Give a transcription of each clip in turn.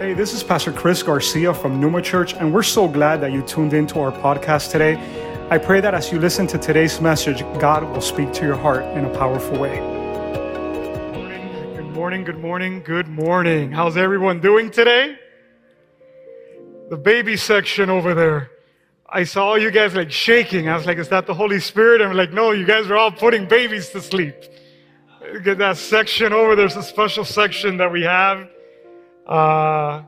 Hey, this is Pastor Chris Garcia from Pneuma Church, and we're so glad that you tuned into our podcast today. I pray that as you listen to today's message, God will speak to your heart in a powerful way. Good morning, good morning, good morning. How's everyone doing today? The baby section over there. I saw you guys like shaking. I was like, is that the Holy Spirit? I'm like, no, you guys are all putting babies to sleep. Get that section over. There's a special section that we have uh,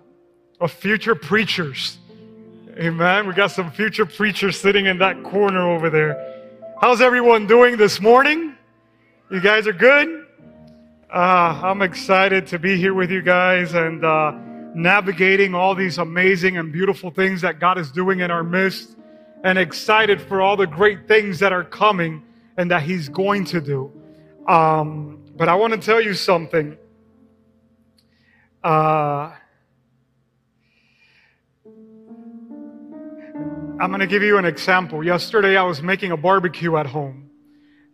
of future preachers. Amen. We got some future preachers sitting in that corner over there. How's everyone doing this morning? You guys are good? Uh, I'm excited to be here with you guys and uh, navigating all these amazing and beautiful things that God is doing in our midst, and excited for all the great things that are coming and that He's going to do. Um, but I want to tell you something. Uh, I'm going to give you an example. Yesterday, I was making a barbecue at home,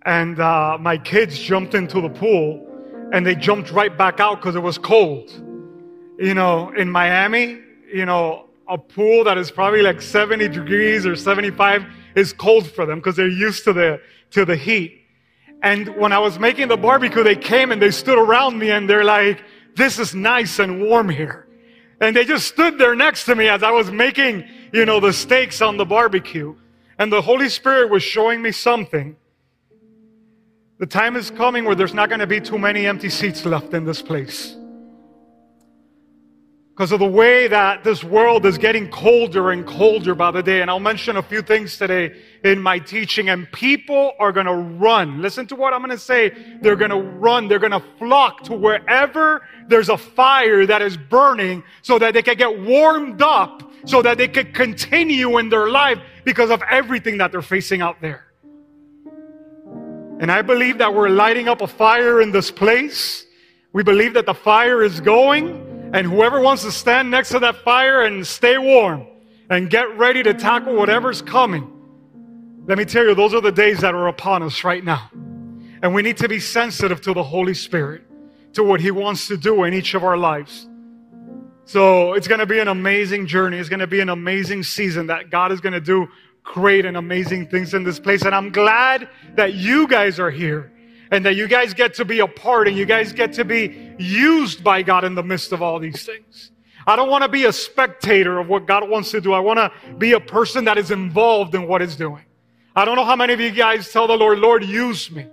and uh, my kids jumped into the pool, and they jumped right back out because it was cold. You know, in Miami, you know, a pool that is probably like 70 degrees or 75 is cold for them because they're used to the to the heat. And when I was making the barbecue, they came and they stood around me, and they're like, "This is nice and warm here." And they just stood there next to me as I was making, you know, the steaks on the barbecue. And the Holy Spirit was showing me something. The time is coming where there's not going to be too many empty seats left in this place because of the way that this world is getting colder and colder by the day. And I'll mention a few things today in my teaching. And people are going to run. Listen to what I'm going to say. They're going to run. They're going to flock to wherever there's a fire that is burning so that they can get warmed up so that they can continue in their life because of everything that they're facing out there. And I believe that we're lighting up a fire in this place. We believe that the fire is going. And whoever wants to stand next to that fire and stay warm and get ready to tackle whatever's coming, let me tell you, those are the days that are upon us right now. And we need to be sensitive to the Holy Spirit, to what He wants to do in each of our lives. So it's going to be an amazing journey. It's going to be an amazing season that God is going to do great and amazing things in this place. And I'm glad that you guys are here and that you guys get to be a part and you guys get to be used by God in the midst of all these things. I don't want to be a spectator of what God wants to do. I want to be a person that is involved in what He's doing. I don't know how many of you guys tell the Lord, Lord, use me.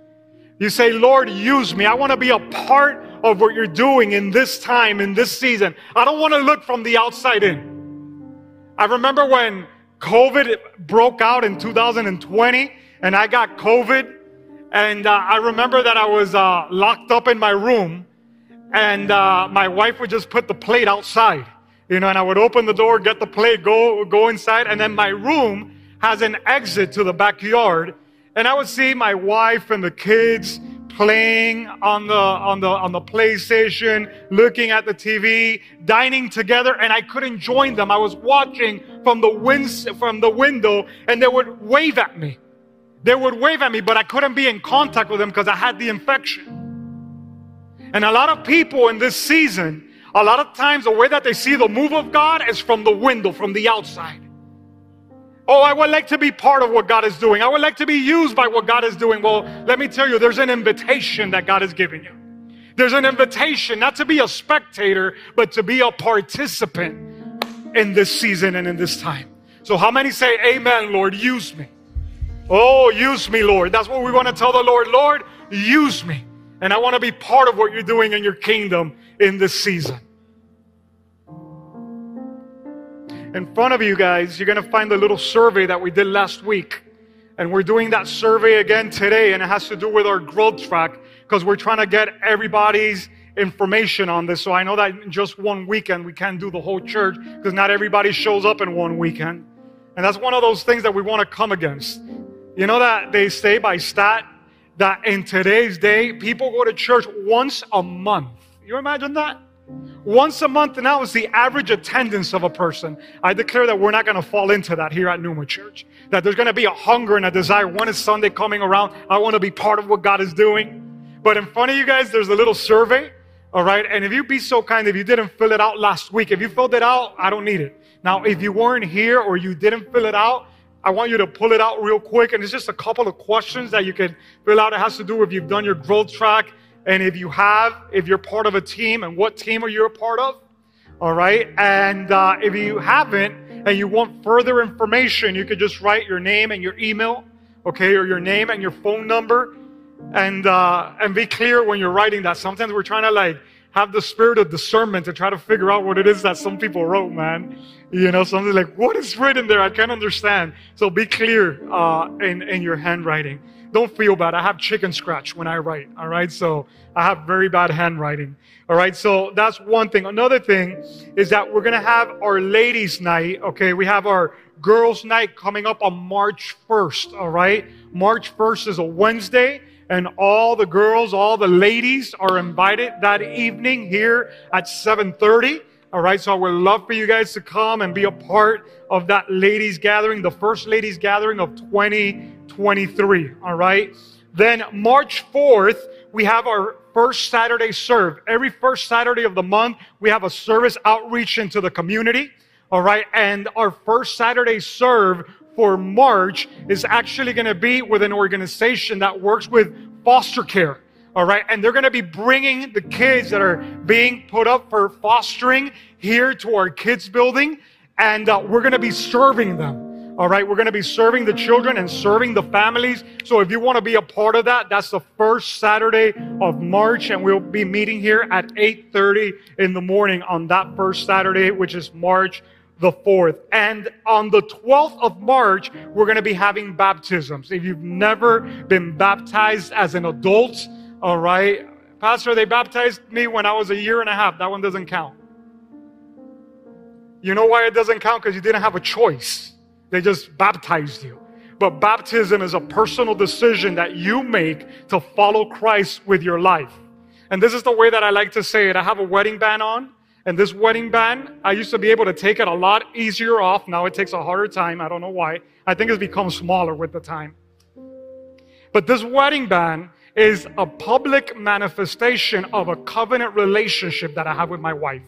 You say, Lord, use me. I want to be a part of what you're doing in this time, in this season. I don't want to look from the outside in. I remember when COVID broke out in 2020 and I got COVID and uh, I remember that I was uh, locked up in my room, and uh, my wife would just put the plate outside, you know, and I would open the door, get the plate, go go inside, and then my room has an exit to the backyard, and I would see my wife and the kids playing on the on the on the PlayStation, looking at the TV, dining together, and I couldn't join them. I was watching from the winds from the window, and they would wave at me. They would wave at me, but I couldn't be in contact with them because I had the infection. And a lot of people in this season, a lot of times the way that they see the move of God is from the window, from the outside. Oh, I would like to be part of what God is doing. I would like to be used by what God is doing. Well, let me tell you, there's an invitation that God is giving you. There's an invitation not to be a spectator, but to be a participant in this season and in this time. So, how many say, Amen, Lord, use me? Oh, use me, Lord. That's what we want to tell the Lord. Lord, use me. And I want to be part of what you're doing in your kingdom in this season. In front of you guys, you're going to find the little survey that we did last week. And we're doing that survey again today, and it has to do with our growth track because we're trying to get everybody's information on this. So I know that in just one weekend we can't do the whole church because not everybody shows up in one weekend. And that's one of those things that we want to come against. You know that they say by stat that in today's day, people go to church once a month. You imagine that? Once a month, and that was the average attendance of a person. I declare that we're not going to fall into that here at Pneuma Church. That there's going to be a hunger and a desire. When is Sunday coming around? I want to be part of what God is doing. But in front of you guys, there's a little survey All right. And if you'd be so kind, if you didn't fill it out last week, if you filled it out, I don't need it. Now, if you weren't here or you didn't fill it out, I want you to pull it out real quick. And it's just a couple of questions that you can fill out. It has to do with if you've done your growth track. And if you have, if you're part of a team and what team are you a part of? All right. And uh, if you haven't and you want further information, you could just write your name and your email, okay, or your name and your phone number and uh, and be clear when you're writing that. Sometimes we're trying to like have the spirit of discernment to try to figure out what it is that some people wrote, man. You know, something like what is written there? I can't understand. So be clear uh, in in your handwriting. Don't feel bad. I have chicken scratch when I write. All right, so I have very bad handwriting. All right, so that's one thing. Another thing is that we're gonna have our ladies' night. Okay, we have our girls' night coming up on March 1st. All right, March 1st is a Wednesday and all the girls, all the ladies are invited that evening here at 7:30. All right, so I would love for you guys to come and be a part of that ladies gathering, the first ladies gathering of 2023. All right. Then March 4th, we have our first Saturday serve. Every first Saturday of the month, we have a service outreach into the community. All right. And our first Saturday serve for March is actually going to be with an organization that works with foster care. All right. And they're going to be bringing the kids that are being put up for fostering here to our kids building. And uh, we're going to be serving them. All right. We're going to be serving the children and serving the families. So if you want to be a part of that, that's the first Saturday of March. And we'll be meeting here at 8.30 in the morning on that first Saturday, which is March the 4th. And on the 12th of March, we're going to be having baptisms. If you've never been baptized as an adult, all right, Pastor, they baptized me when I was a year and a half. That one doesn't count. You know why it doesn't count? Because you didn't have a choice. They just baptized you. But baptism is a personal decision that you make to follow Christ with your life. And this is the way that I like to say it. I have a wedding band on. And this wedding band, I used to be able to take it a lot easier off. Now it takes a harder time. I don't know why. I think it's become smaller with the time. But this wedding band is a public manifestation of a covenant relationship that I have with my wife.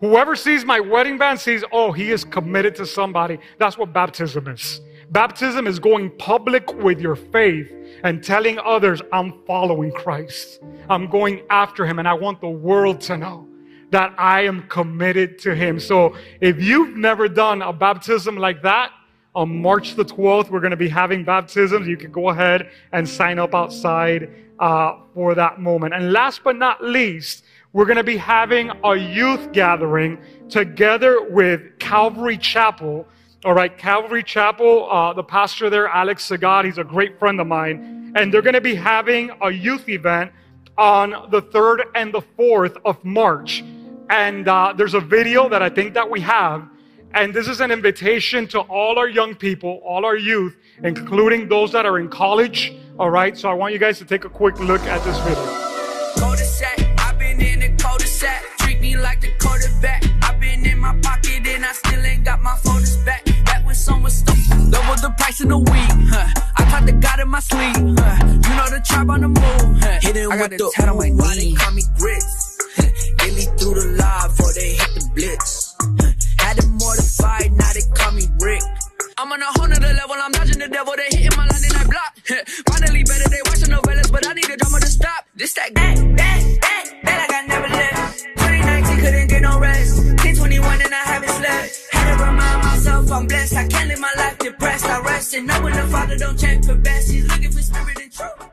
Whoever sees my wedding band sees, oh, he is committed to somebody. That's what baptism is. Baptism is going public with your faith and telling others, I'm following Christ. I'm going after him, and I want the world to know that I am committed to Him. So if you've never done a baptism like that, on March the 12th, we're going to be having baptisms. You can go ahead and sign up outside uh, for that moment. And last but not least, we're going to be having a youth gathering together with Calvary Chapel. All right, Calvary Chapel, uh, the pastor there, Alex Sagad, he's a great friend of mine. And they're going to be having a youth event on the 3rd and the 4th of March. And uh, there's a video that I think that we have. And this is an invitation to all our young people, all our youth, including those that are in college. All right. So I want you guys to take a quick look at this video. I've been in the cul-de-sac. Treat me like the quarterback. I've been in my pocket and I still ain't got my photos back. Back when some was stuff. Double the price in a week. Huh. I caught the God in my sleep. Huh. You know the tribe on the move. Huh. Hit it with the tat on my knee. Call me grits. Daily through the live before they hit the blitz. Had them mortified, now they call me Rick. I'm on a whole nother level, I'm dodging the devil, they hitting my line and I block. Finally better, they watching novellas, but I need a drama to stop. This that back, back, back, back like I never left. 2019 couldn't get no rest. 1021 and I haven't slept. Had to remind myself I'm blessed. I can't live my life depressed. I rest and know when the Father don't check for best. He's looking for spirit and truth.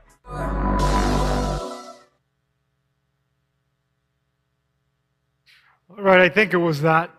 All right, I think it was that.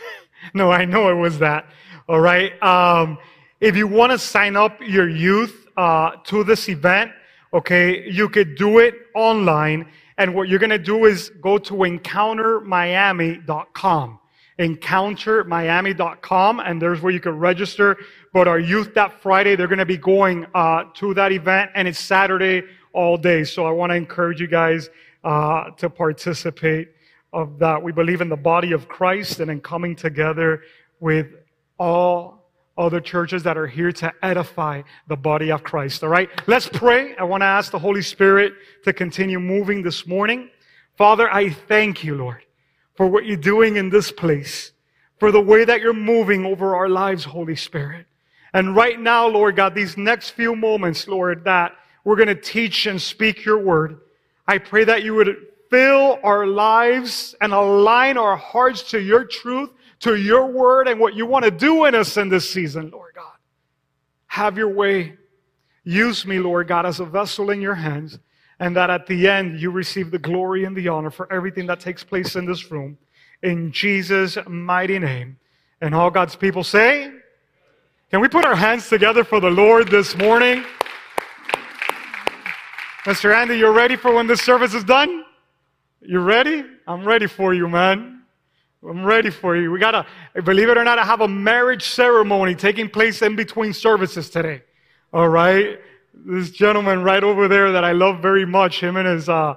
no, I know it was that. All right. Um, if you want to sign up your youth uh, to this event, okay, you could do it online. And what you're going to do is go to encountermiami.com. Encountermiami.com, and there's where you can register. But our youth that Friday, they're going to be going uh, to that event, and it's Saturday all day. So I want to encourage you guys uh, to participate of that. We believe in the body of Christ and in coming together with all other churches that are here to edify the body of Christ. All right, let's pray. I want to ask the Holy Spirit to continue moving this morning. Father, I thank you, Lord, for what you're doing in this place, for the way that you're moving over our lives, Holy Spirit. And right now, Lord God, these next few moments, Lord, that we're going to teach and speak your word, I pray that you would fill our lives and align our hearts to your truth, to your word, and what you want to do in us in this season, Lord God. Have your way. Use me, Lord God, as a vessel in your hands, and that at the end you receive the glory and the honor for everything that takes place in this room. In Jesus' mighty name. And all God's people say, Can we put our hands together for the Lord this morning? Mr. Andy, you're ready for when this service is done? You ready? I'm ready for you, man. I'm ready for you. We gotta, believe it or not, I have a marriage ceremony taking place in between services today. All right. This gentleman right over there that I love very much, him and his uh,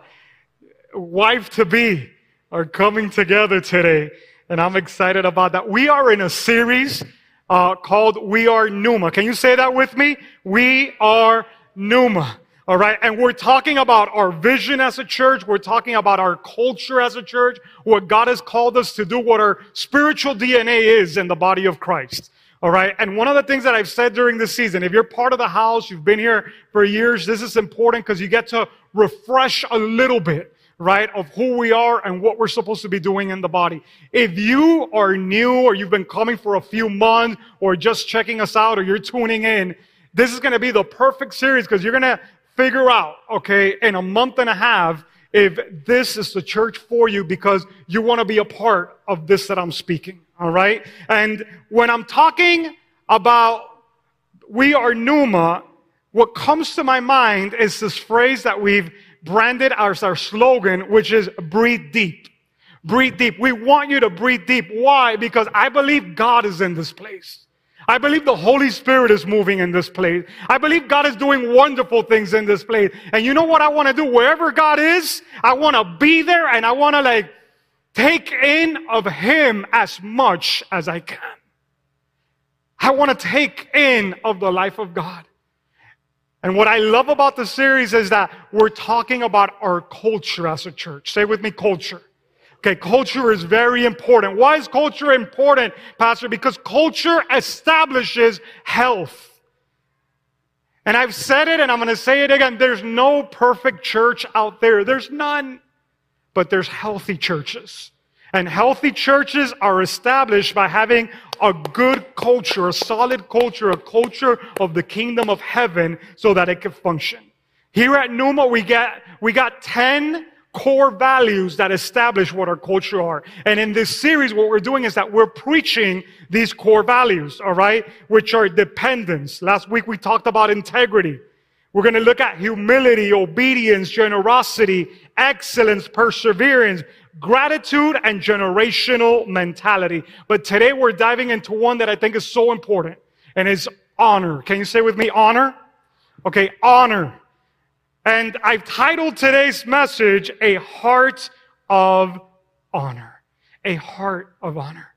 wife to be are coming together today. And I'm excited about that. We are in a series uh, called We Are Pneuma. Can you say that with me? We are Pneuma. All right. And we're talking about our vision as a church. We're talking about our culture as a church, what God has called us to do, what our spiritual DNA is in the body of Christ. All right. And one of the things that I've said during this season, if you're part of the house, you've been here for years, this is important because you get to refresh a little bit, right, of who we are and what we're supposed to be doing in the body. If you are new or you've been coming for a few months or just checking us out or you're tuning in, this is going to be the perfect series because you're going to figure out, okay, in a month and a half, if this is the church for you because you want to be a part of this that I'm speaking. All right. And when I'm talking about we are Pneuma, what comes to my mind is this phrase that we've branded as our slogan, which is breathe deep. Breathe deep. We want you to breathe deep. Why? Because I believe God is in this place. I believe the Holy Spirit is moving in this place. I believe God is doing wonderful things in this place. And you know what I want to do? Wherever God is, I want to be there and I want to like take in of Him as much as I can. I want to take in of the life of God. And what I love about the series is that we're talking about our culture as a church. Say with me, culture. Okay, culture is very important. Why is culture important, Pastor? Because culture establishes health. And I've said it and I'm going to say it again. There's no perfect church out there. There's none. But there's healthy churches. And healthy churches are established by having a good culture, a solid culture, a culture of the kingdom of heaven so that it can function. Here at Pneuma, we get, we got 10 core values that establish what our culture are. And in this series, what we're doing is that we're preaching these core values, all right, which are dependence. Last week we talked about integrity. We're going to look at humility, obedience, generosity, excellence, perseverance, gratitude, and generational mentality. But today we're diving into one that I think is so important, and is honor. Can you say with me, honor? Okay, honor. And I've titled today's message, A Heart of Honor. A Heart of Honor.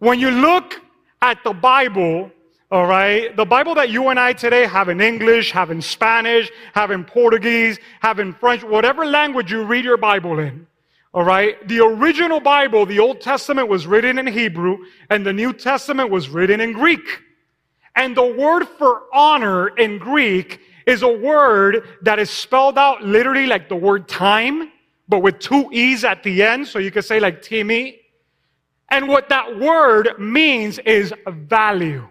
When you look at the Bible, all right, the Bible that you and I today have in English, have in Spanish, have in Portuguese, have in French, whatever language you read your Bible in, all right, the original Bible, the Old Testament was written in Hebrew, and the New Testament was written in Greek. And the word for honor in Greek is a word that is spelled out literally like the word time, but with two E's at the end. So you could say like Timmy. And what that word means is value.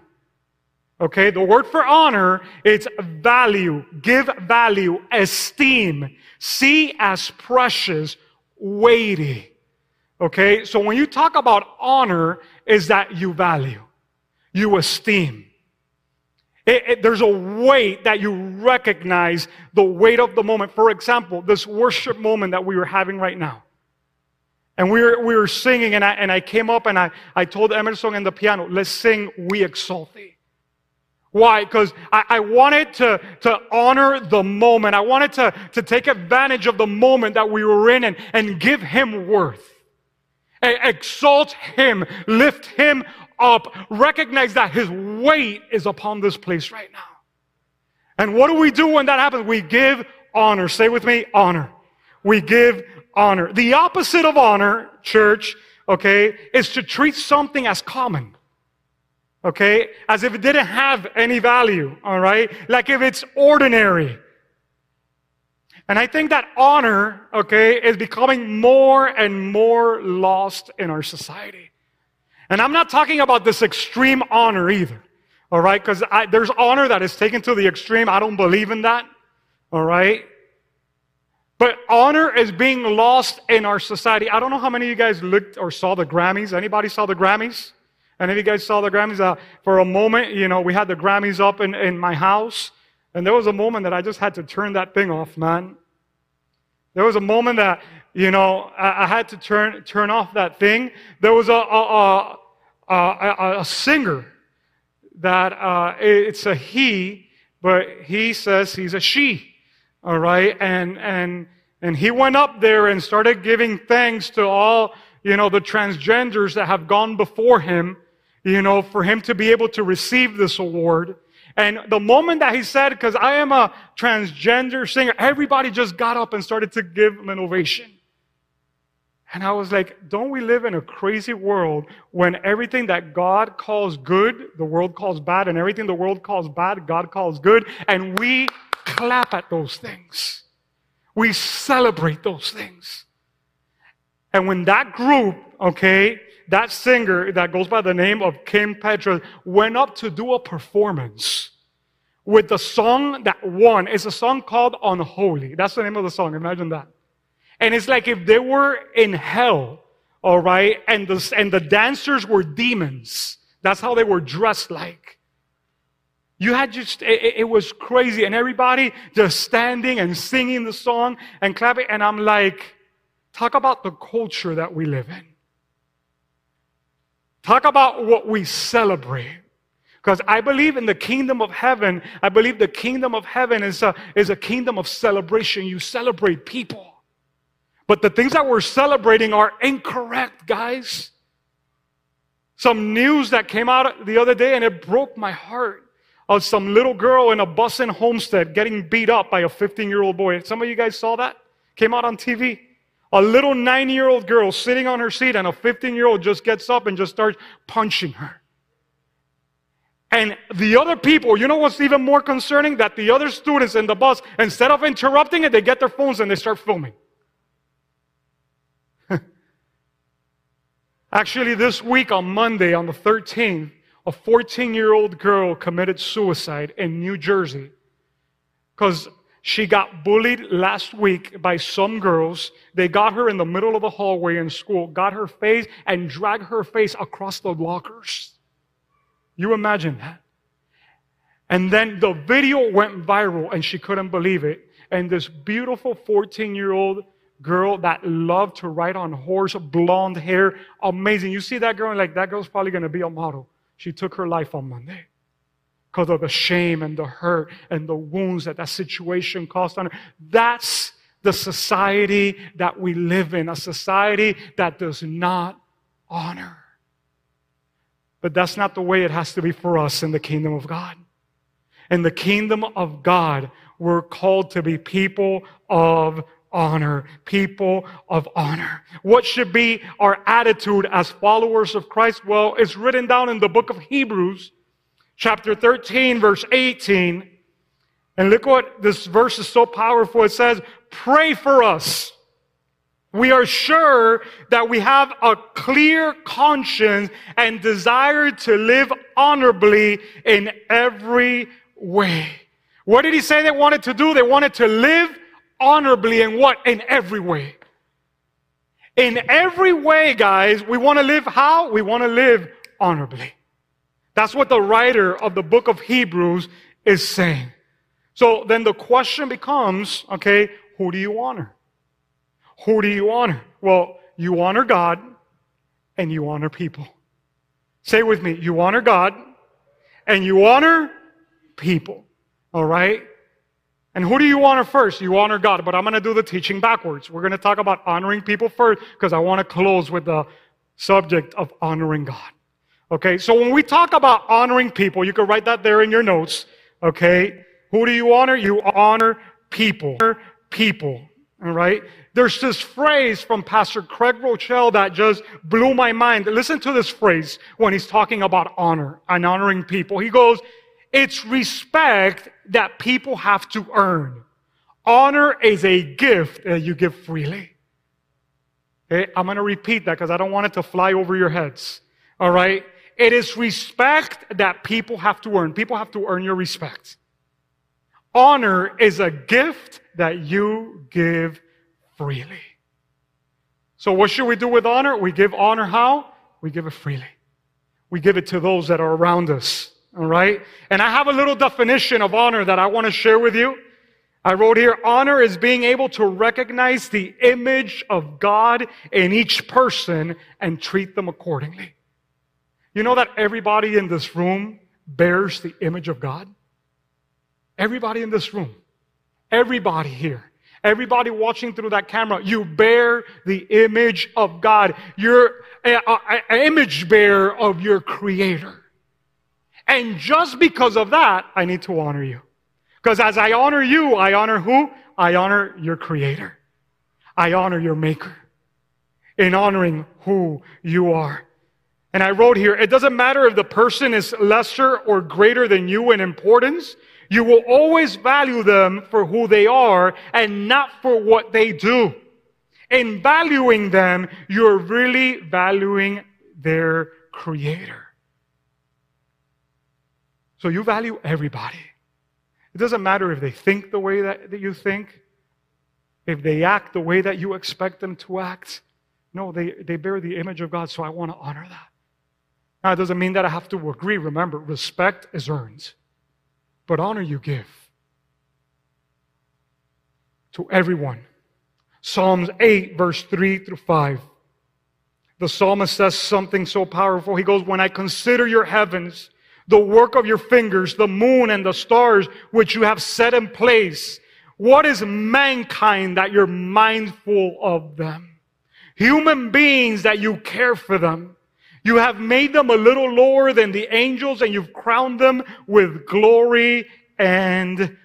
Okay, the word for honor, it's value, give value, esteem, see as precious, weighty. Okay, so when you talk about honor, is that you value, you esteem. It, it, there's a weight that you recognize the weight of the moment. For example, this worship moment that we were having right now. And we were, we were singing, and I, and I came up and I, I told Emerson and the piano, let's sing We Exalt Thee. Why? Because I, I, wanted to, to honor the moment. I wanted to, to take advantage of the moment that we were in and, and give him worth. Exalt him, lift him up, recognize that his weight is upon this place right now. And what do we do when that happens? We give honor. Say with me, honor. we give honor. The opposite of honor, church, okay, is to treat something as common. Okay? As if it didn't have any value, all right? Like if it's ordinary. And I think that honor, okay, is becoming more and more lost in our society. And I'm not talking about this extreme honor either, all right? Because there's honor that is taken to the extreme. I don't believe in that, all right? But honor is being lost in our society. I don't know how many of you guys looked or saw the Grammys. Anybody saw the Grammys? Any of you guys saw the Grammys? Uh, for a moment, you know, we had the Grammys up in, in my house. And there was a moment that I just had to turn that thing off, man. There was a moment that, you know, I, I had to turn, turn off that thing. There was a, a, a, a, a singer that, uh, it's a he, but he says he's a she. All right. And, and, and he went up there and started giving thanks to all, you know, the transgenders that have gone before him, you know, for him to be able to receive this award. And the moment that he said, because I am a transgender singer, everybody just got up and started to give him an ovation. And I was like, don't we live in a crazy world when everything that God calls good, the world calls bad, and everything the world calls bad, God calls good, and we clap at those things. We celebrate those things. And when that group, okay, that singer that goes by the name of Kim Petras went up to do a performance with the song that won. It's a song called Unholy. That's the name of the song. Imagine that. And it's like if they were in hell, all right, and the, and the dancers were demons. That's how they were dressed like. You had just, it, it, was crazy. And everybody just standing and singing the song and clapping. And I'm like, talk about the culture that we live in. Talk about what we celebrate. Because I believe in the kingdom of heaven. I believe the kingdom of heaven is a, is a kingdom of celebration. You celebrate people. But the things that we're celebrating are incorrect, guys. Some news that came out the other day and it broke my heart of some little girl in a bus in Homestead getting beat up by a 15 year old boy. Some of you guys saw that? Came out on TV. A little nine year old girl sitting on her seat, and a 15 year old just gets up and just starts punching her. And the other people, you know what's even more concerning? That the other students in the bus, instead of interrupting it, they get their phones and they start filming. Actually, this week on Monday, on the 13th, a 14 year old girl committed suicide in New Jersey because she got bullied last week by some girls. They got her in the middle of the hallway in school, got her face, and dragged her face across the lockers. You imagine that? And then the video went viral and she couldn't believe it. And this beautiful 14 year old girl that loved to ride on horse, blonde hair, amazing. You see that girl, and like that girl's probably going to be a model. She took her life on Monday because of the shame and the hurt and the wounds that that situation caused on her. That's the society that we live in, a society that does not honor. But that's not the way it has to be for us in the kingdom of God. In the kingdom of God, we're called to be people of honor, people of honor. What should be our attitude as followers of Christ? Well, it's written down in the book of Hebrews, chapter 13, verse 18. And look what this verse is so powerful. It says, pray for us. We are sure that we have a clear conscience and desire to live honorably in every way. What did he say they wanted to do? They wanted to live honorably in what? In every way. In every way, guys, we want to live how? We want to live honorably. That's what the writer of the book of Hebrews is saying. So then the question becomes, okay, who do you honor? Who do you honor? Well, you honor God and you honor people. Say with me, you honor God and you honor people. All right? And who do you honor first? You honor God, but I'm going to do the teaching backwards. We're going to talk about honoring people first because I want to close with the subject of honoring God. Okay, so when we talk about honoring people, you can write that there in your notes. Okay, who do you honor? You honor people. People. All right. There's this phrase from Pastor Craig Groeschel that just blew my mind. Listen to this phrase when he's talking about honor and honoring people. He goes, it's respect that people have to earn. Honor is a gift that you give freely. Okay? I'm going to repeat that because I don't want it to fly over your heads. All right. It is respect that people have to earn. People have to earn your respect. Honor is a gift that you give freely. So what should we do with honor? We give honor how? We give it freely. We give it to those that are around us. All right? And I have a little definition of honor that I want to share with you. I wrote here, honor is being able to recognize the image of God in each person and treat them accordingly. You know that everybody in this room bears the image of God? Everybody in this room, everybody here, everybody watching through that camera, you bear the image of God. You're an image bearer of your creator. And just because of that, I need to honor you. Because as I honor you, I honor who? I honor your creator. I honor your maker in honoring who you are. And I wrote here, it doesn't matter if the person is lesser or greater than you in importance. You will always value them for who they are and not for what they do. In valuing them, you're really valuing their creator. So you value everybody. It doesn't matter if they think the way that, that you think, if they act the way that you expect them to act. No, they, they bear the image of God, so I want to honor that. Now, it doesn't mean that I have to agree. Remember, respect is earned but honor you give to everyone. Psalms 8, verse 3 through 5. The psalmist says something so powerful. He goes, When I consider your heavens, the work of your fingers, the moon and the stars which you have set in place, what is mankind that you're mindful of them? Human beings that you care for them. You have made them a little lower than the angels and you've crowned them with glory and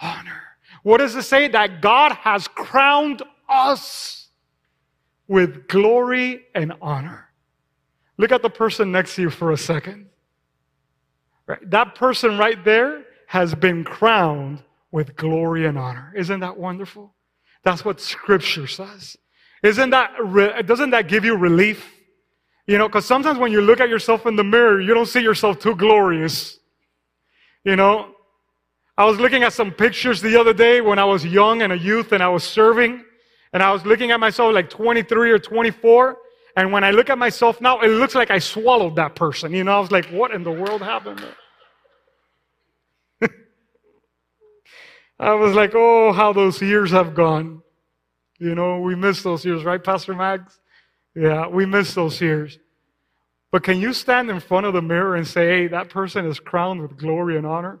honor. What does it say? That God has crowned us with glory and honor. Look at the person next to you for a second. Right? That person right there has been crowned with glory and honor. Isn't that wonderful? That's what scripture says. Isn't that, doesn't that give you relief? You know, because sometimes when you look at yourself in the mirror, you don't see yourself too glorious. You know, I was looking at some pictures the other day when I was young and a youth and I was serving, and I was looking at myself like 23 or 24. And when I look at myself now, it looks like I swallowed that person. You know, I was like, what in the world happened? I was like, oh, how those years have gone. You know, we miss those years, right, Pastor Mags? Yeah, we miss those years. But can you stand in front of the mirror and say, hey, that person is crowned with glory and honor?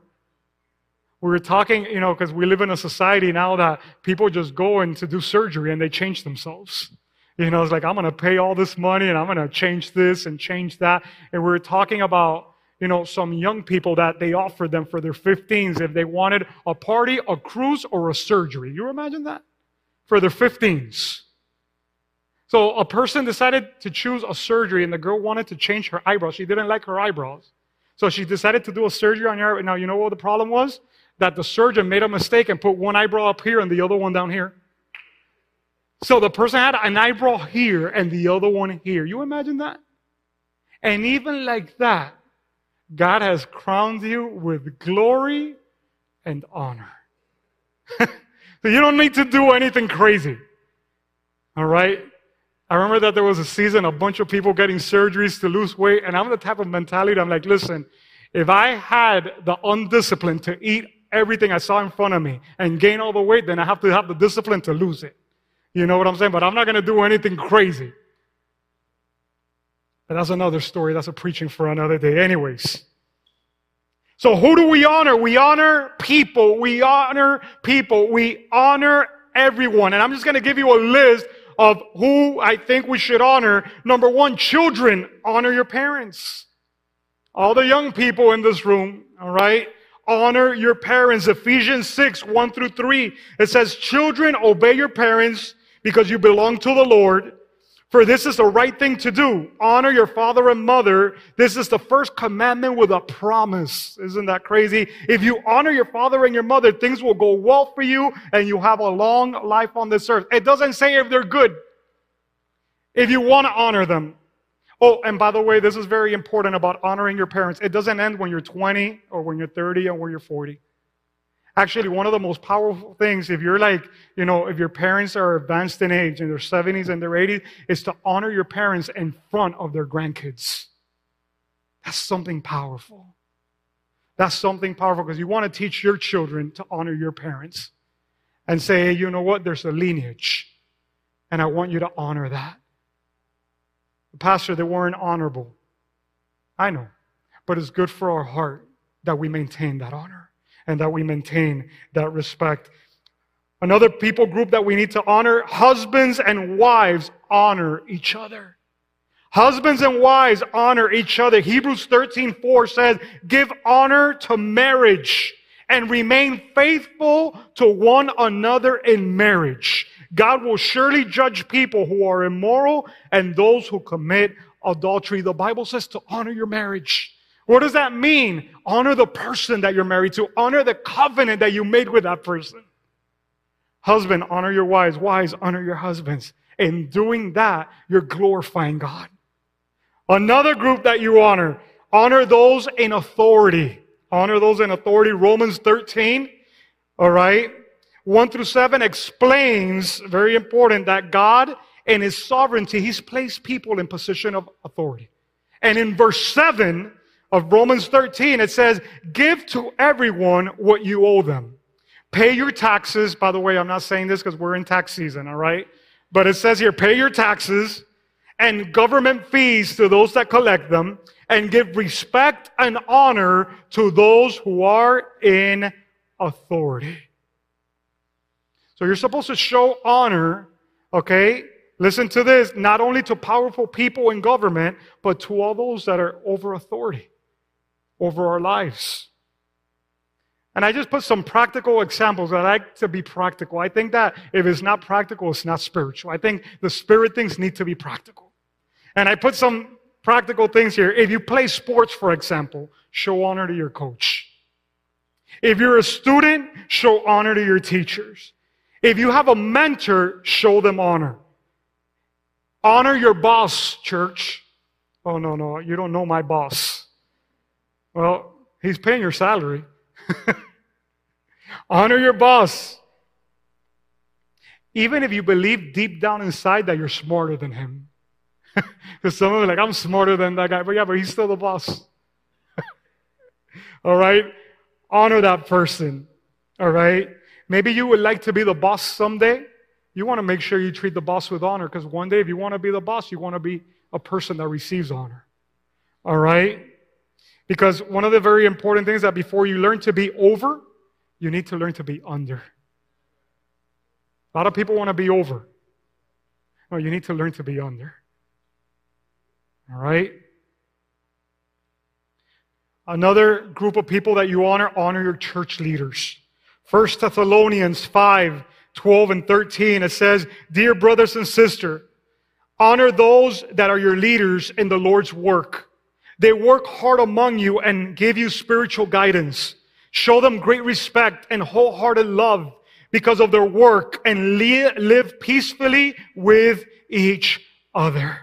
We were talking, you know, because we live in a society now that people just go in to do surgery and they change themselves. You know, it's like, I'm going to pay all this money and I'm going to change this and change that. And we were talking about, you know, some young people that they offered them for their 15s if they wanted a party, a cruise, or a surgery. You imagine that? For their 15s. So a person decided to choose a surgery and the girl wanted to change her eyebrows. She didn't like her eyebrows. So she decided to do a surgery on her. Now, you know what the problem was? That the surgeon made a mistake and put one eyebrow up here and the other one down here. So the person had an eyebrow here and the other one here. You imagine that? And even like that, God has crowned you with glory and honor. so you don't need to do anything crazy. All right? I remember that there was a season, a bunch of people getting surgeries to lose weight, and I'm the type of mentality I'm like, listen, if I had the undiscipline to eat everything I saw in front of me and gain all the weight, then I have to have the discipline to lose it. You know what I'm saying? But I'm not going to do anything crazy. But that's another story. That's a preaching for another day. Anyways. So who do we honor? We honor people. We honor people. We honor everyone. And I'm just going to give you a list of who I think we should honor. Number one, children, honor your parents. All the young people in this room, all right? honor your parents. Ephesians 6, 1 through 3. It says, children, obey your parents because you belong to the Lord. For this is the right thing to do. Honor your father and mother. This is the first commandment with a promise. Isn't that crazy? If you honor your father and your mother, things will go well for you and you have a long life on this earth. It doesn't say if they're good. If you want to honor them. Oh, and by the way, this is very important about honoring your parents. It doesn't end when you're 20 or when you're 30 or when you're 40. Actually, one of the most powerful things, if you're like, you know, if your parents are advanced in age, in their 70s and their 80s, is to honor your parents in front of their grandkids. That's something powerful. That's something powerful because you want to teach your children to honor your parents and say, you know what? There's a lineage, and I want you to honor that. Pastor, they weren't honorable. I know, but it's good for our heart that we maintain that honor and that we maintain that respect. Another people group that we need to honor, husbands and wives honor each other. Husbands and wives honor each other. Hebrews 13, 4 says, give honor to marriage and remain faithful to one another in marriage. God will surely judge people who are immoral and those who commit adultery. The Bible says to honor your marriage. What does that mean? Honor the person that you're married to. Honor the covenant that you made with that person. Husband, honor your wives. Wives, honor your husbands. In doing that, you're glorifying God. Another group that you honor, honor those in authority. Honor those in authority. Romans 13, all right? 1 through 7 explains, very important, that God in his sovereignty, he's placed people in position of authority. And in verse 7, of Romans 13, it says, give to everyone what you owe them. Pay your taxes. By the way, I'm not saying this because we're in tax season, all right? But it says here, pay your taxes and government fees to those that collect them and give respect and honor to those who are in authority. So you're supposed to show honor, okay? Listen to this, not only to powerful people in government, but to all those that are over authority over our lives. And I just put some practical examples. I like to be practical. I think that if it's not practical, it's not spiritual. I think the spirit things need to be practical. And I put some practical things here. If you play sports, for example, show honor to your coach. If you're a student, show honor to your teachers. If you have a mentor, show them honor. Honor your boss, church. Oh, no, no, you don't know my boss. Well, he's paying your salary. Honor your boss. Even if you believe deep down inside that you're smarter than him. Because some of are like, I'm smarter than that guy. But yeah, but he's still the boss. All right? Honor that person. All right? Maybe you would like to be the boss someday. You want to make sure you treat the boss with honor because one day, if you want to be the boss, you want to be a person that receives honor. All right? Because one of the very important things that before you learn to be over, you need to learn to be under. A lot of people want to be over. No, you need to learn to be under. All right? Another group of people that you honor, honor your church leaders. First Thessalonians 5, 12 and 13, it says, Dear brothers and sisters, honor those that are your leaders in the Lord's work. They work hard among you and give you spiritual guidance. Show them great respect and wholehearted love because of their work and live peacefully with each other.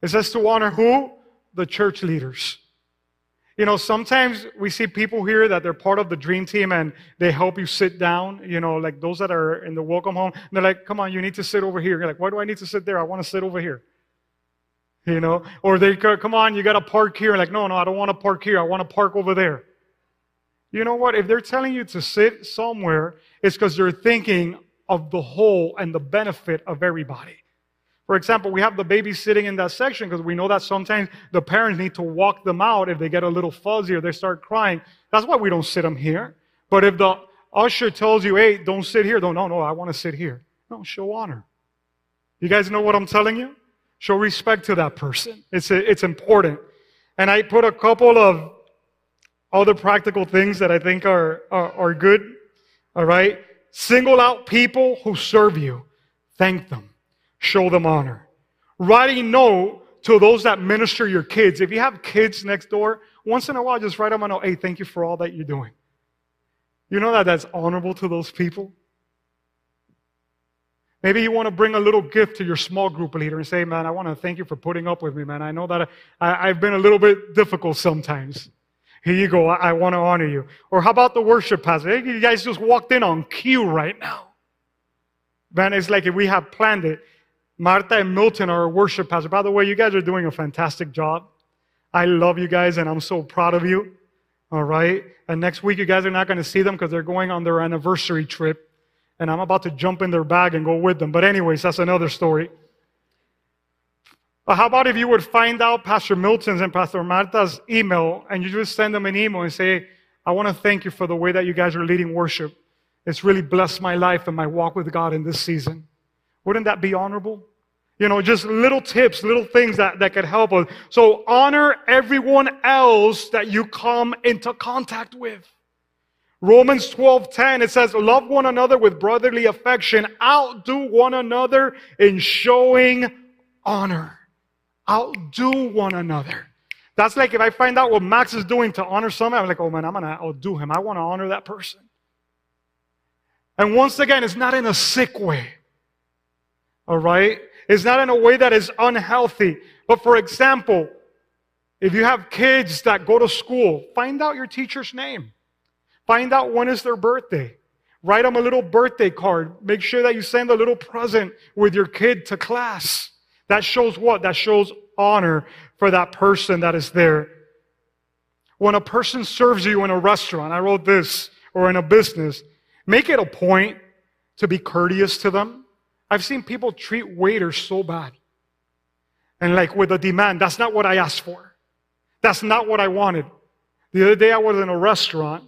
It says to honor who? The church leaders. You know, sometimes we see people here that they're part of the dream team and they help you sit down, you know, like those that are in the welcome home. they're like, come on, you need to sit over here. You're like, why do I need to sit there? I want to sit over here. You know, or they come on, you got to park here. Like, no, no, I don't want to park here. I want to park over there. You know what? If they're telling you to sit somewhere, it's because they're thinking of the whole and the benefit of everybody. For example, we have the baby sitting in that section because we know that sometimes the parents need to walk them out if they get a little fuzzy or they start crying. That's why we don't sit them here. But if the usher tells you, hey, don't sit here, don't, no, no, I want to sit here. No, show honor. You guys know what I'm telling you? Show respect to that person. It's, it's important. And I put a couple of other practical things that I think are, are, are good. All right. Single out people who serve you. Thank them. Show them honor. Writing no to those that minister your kids. If you have kids next door, once in a while, just write them a note. Hey, thank you for all that you're doing. You know that that's honorable to those people? Maybe you want to bring a little gift to your small group leader and say, man, I want to thank you for putting up with me, man. I know that I, have been a little bit difficult sometimes. Here you go. I, I want to honor you. Or how about the worship pastor? You guys just walked in on cue right now. Man, it's like if we have planned it. Marta and Milton are worship pastor. By the way, you guys are doing a fantastic job. I love you guys and I'm so proud of you. All right. And next week, you guys are not going to see them because they're going on their anniversary trip. And I'm about to jump in their bag and go with them. But, anyways, that's another story. But how about if you would find out Pastor Milton's and Pastor Marta's email and you just send them an email and say, I want to thank you for the way that you guys are leading worship. It's really blessed my life and my walk with God in this season. Wouldn't that be honorable? You know, just little tips, little things that, that could help us. So honor everyone else that you come into contact with. Romans 12:10 it says love one another with brotherly affection. Outdo one another in showing honor. Outdo one another. That's like if I find out what Max is doing to honor someone I'm like oh man I'm going to outdo him. I want to honor that person. And once again it's not in a sick way. All right? It's not in a way that is unhealthy. But for example, if you have kids that go to school, find out your teacher's name. Find out when is their birthday. Write them a little birthday card. Make sure that you send a little present with your kid to class. That shows what? That shows honor for that person that is there. When a person serves you in a restaurant, I wrote this, or in a business, make it a point to be courteous to them. I've seen people treat waiters so bad. And like with a demand, that's not what I asked for. That's not what I wanted. The other day I was in a restaurant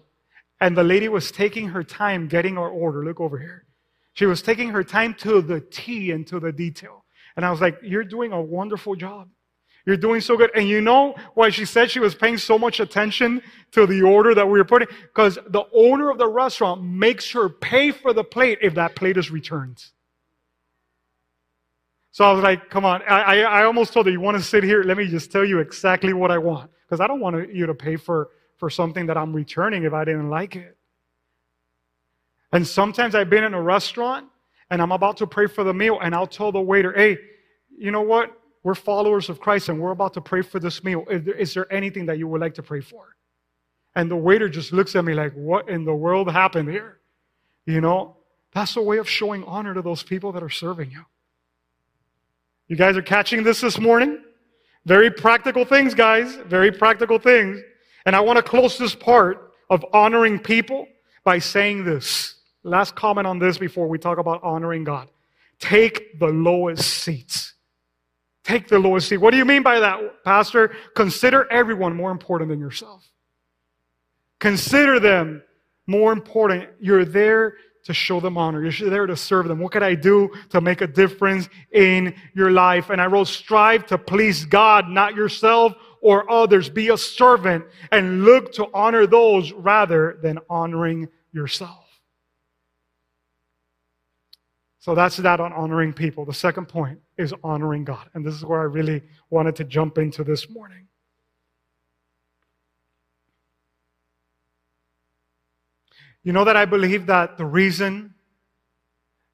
and the lady was taking her time getting our order. Look over here. She was taking her time to the T and to the detail. And I was like, You're doing a wonderful job. You're doing so good. And you know why she said she was paying so much attention to the order that we were putting? Because the owner of the restaurant makes her pay for the plate if that plate is returned. So I was like, come on. I, I, almost told her, you want to sit here? Let me just tell you exactly what I want. Because I don't want you to pay for, for something that I'm returning if I didn't like it. And sometimes I've been in a restaurant and I'm about to pray for the meal and I'll tell the waiter, hey, you know what? We're followers of Christ and we're about to pray for this meal. Is there, is there anything that you would like to pray for? And the waiter just looks at me like, what in the world happened here? You know, that's a way of showing honor to those people that are serving you. You guys are catching this this morning? Very practical things, guys. Very practical things. And I want to close this part of honoring people by saying this. Last comment on this before we talk about honoring God. Take the lowest seats. Take the lowest seat. What do you mean by that, Pastor? Consider everyone more important than yourself. Consider them more important. You're there to show them honor. You're there to serve them. What can I do to make a difference in your life? And I wrote, strive to please God, not yourself or others. Be a servant and look to honor those rather than honoring yourself. So that's that on honoring people. The second point is honoring God. And this is where I really wanted to jump into this morning. You know that I believe that the reason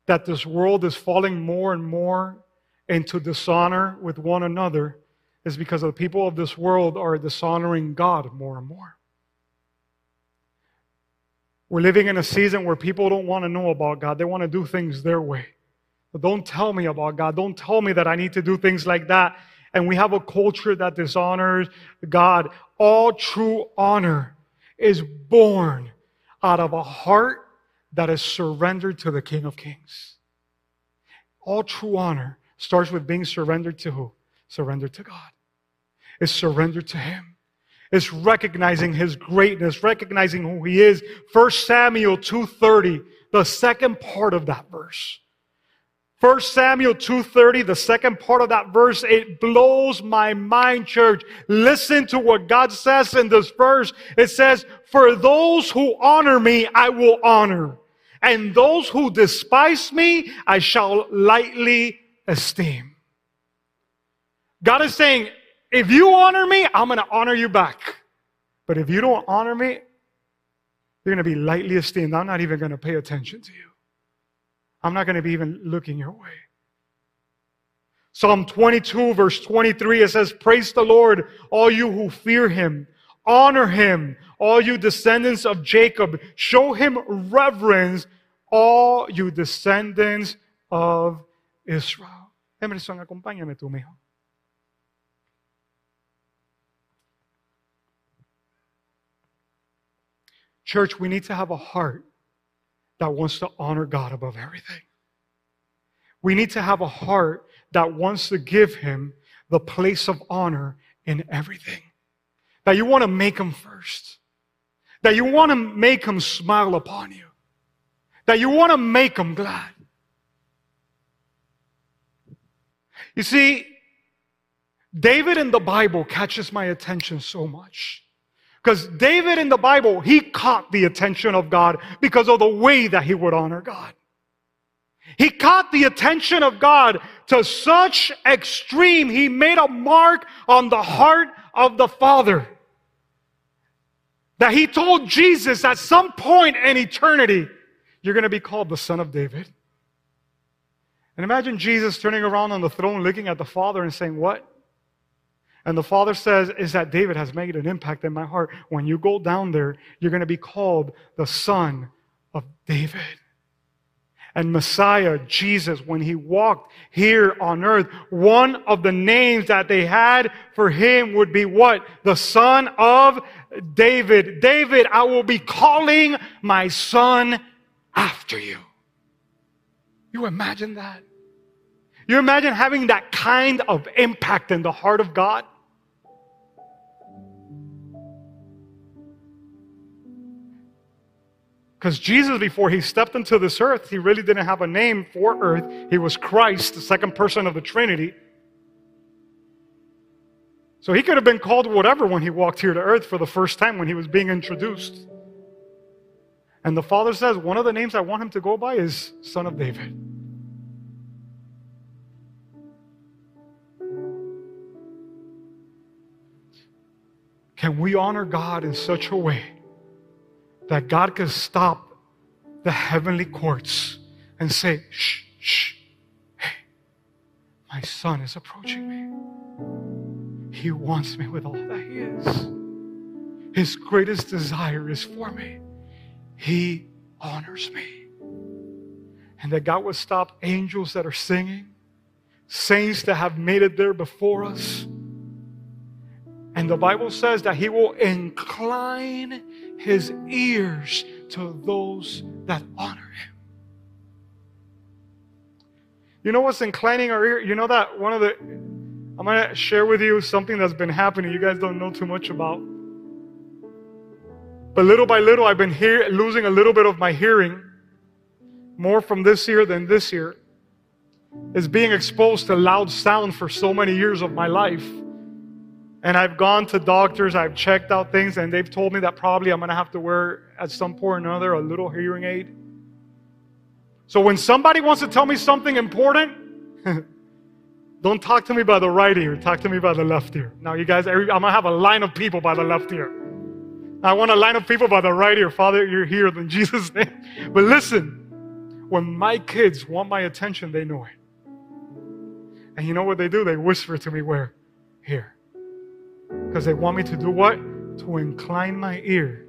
that this world is falling more and more into dishonor with one another is because the people of this world are dishonoring God more and more. We're living in a season where people don't want to know about God. They want to do things their way. But don't tell me about God. Don't tell me that I need to do things like that. And we have a culture that dishonors God. All true honor is born out of a heart that is surrendered to the King of Kings. All true honor starts with being surrendered to who? Surrendered to God. It's surrender to Him. It's recognizing His greatness, recognizing who He is. 1 Samuel 2.30, the second part of that verse. 1 Samuel 2:30, the second part of that verse, it blows my mind, church. Listen to what God says in this verse. It says, "For those who honor me, I will honor, and those who despise me, I shall lightly esteem." God is saying, if you honor me, I'm going to honor you back. But if you don't honor me, you're going to be lightly esteemed. I'm not even going to pay attention to you. I'm not going to be even looking your way. Psalm 22, verse 23, it says, Praise the Lord, all you who fear him. Honor him, all you descendants of Jacob. Show him reverence, all you descendants of Israel. Emerson, acompáñame tú, mijo. Church, we need to have a heart that wants to honor God above everything. We need to have a heart that wants to give Him the place of honor in everything. That you want to make Him first. That you want to make Him smile upon you. That you want to make Him glad. You see, David in the Bible catches my attention so much. Because David in the Bible, he caught the attention of God because of the way that he would honor God. He caught the attention of God to such extreme, he made a mark on the heart of the Father. That he told Jesus at some point in eternity, you're going to be called the Son of David. And imagine Jesus turning around on the throne, looking at the Father and saying, What? And the Father says, is that David has made an impact in my heart. When you go down there, you're going to be called the Son of David. And Messiah, Jesus, when he walked here on earth, one of the names that they had for him would be what? The Son of David. David, I will be calling my son after you. You imagine that? You imagine having that kind of impact in the heart of God? Because Jesus, before he stepped into this earth, he really didn't have a name for earth. He was Christ, the second person of the Trinity. So he could have been called whatever when he walked here to earth for the first time when he was being introduced. And the Father says, one of the names I want him to go by is Son of David. Can we honor God in such a way that God can stop the heavenly courts and say, shh, shh, hey, my son is approaching me. He wants me with all that he is. His greatest desire is for me. He honors me. And that God would stop angels that are singing, saints that have made it there before us. And the Bible says that He will incline his ears to those that honor him. You know what's inclining our ear? You know that one of the, I'm going to share with you something that's been happening you guys don't know too much about. But little by little, I've been hear, losing a little bit of my hearing, more from this ear than this ear. Is being exposed to loud sound for so many years of my life. And I've gone to doctors, I've checked out things, and they've told me that probably I'm going to have to wear, at some point or another, a little hearing aid. So when somebody wants to tell me something important, don't talk to me by the right ear, talk to me by the left ear. Now, you guys, I'm going to have a line of people by the left ear. I want a line of people by the right ear. Father, you're here in Jesus' name. But listen, when my kids want my attention, they know it. And you know what they do? They whisper to me, where? Here. Because they want me to do what? To incline my ear